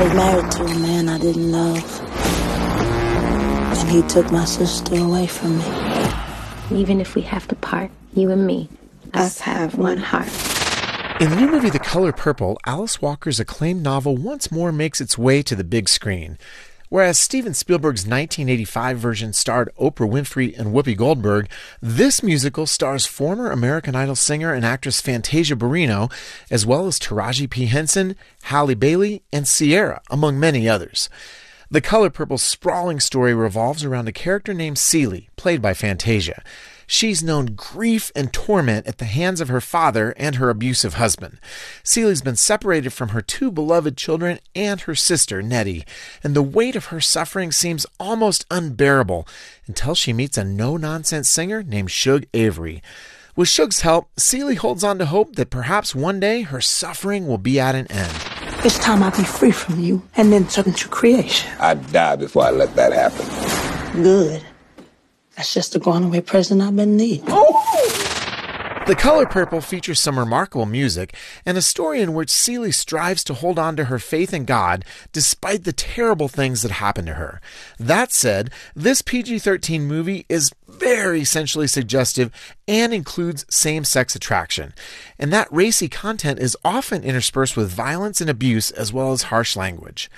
was married to a man I didn't love. And he took my sister away from me. Even if we have to part, you and me, us, us have one heart. In the new movie The Color Purple, Alice Walker's acclaimed novel once more makes its way to the big screen. Whereas Steven Spielberg's 1985 version starred Oprah Winfrey and Whoopi Goldberg, this musical stars former American Idol singer and actress Fantasia Barrino, as well as Taraji P. Henson, Halle Bailey, and Ciara, among many others. The Color Purple's sprawling story revolves around a character named Celie, played by Fantasia. She's known grief and torment at the hands of her father and her abusive husband. Celie's been separated from her two beloved children and her sister, Nettie, and the weight of her suffering seems almost unbearable until she meets a no nonsense singer named Shug Avery. With Shug's help, Celie holds on to hope that perhaps one day her suffering will be at an end. It's time I be free from you and then turn to creation. I'd die before I let that happen. Good. That's just the going away present I've been needing. The Color Purple features some remarkable music and a story in which Celie strives to hold on to her faith in God despite the terrible things that happen to her. That said, this PG 13 movie is very sensually suggestive and includes same sex attraction. And that racy content is often interspersed with violence and abuse as well as harsh language.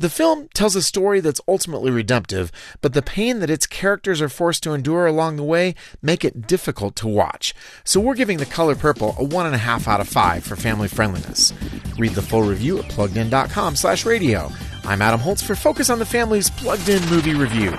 The film tells a story that's ultimately redemptive, but the pain that its characters are forced to endure along the way make it difficult to watch. So we're giving The Color Purple a 1.5 out of 5 for family friendliness. Read the full review at pluggedin.com slash radio. I'm Adam Holz for Focus on the Family's Plugged In Movie Review.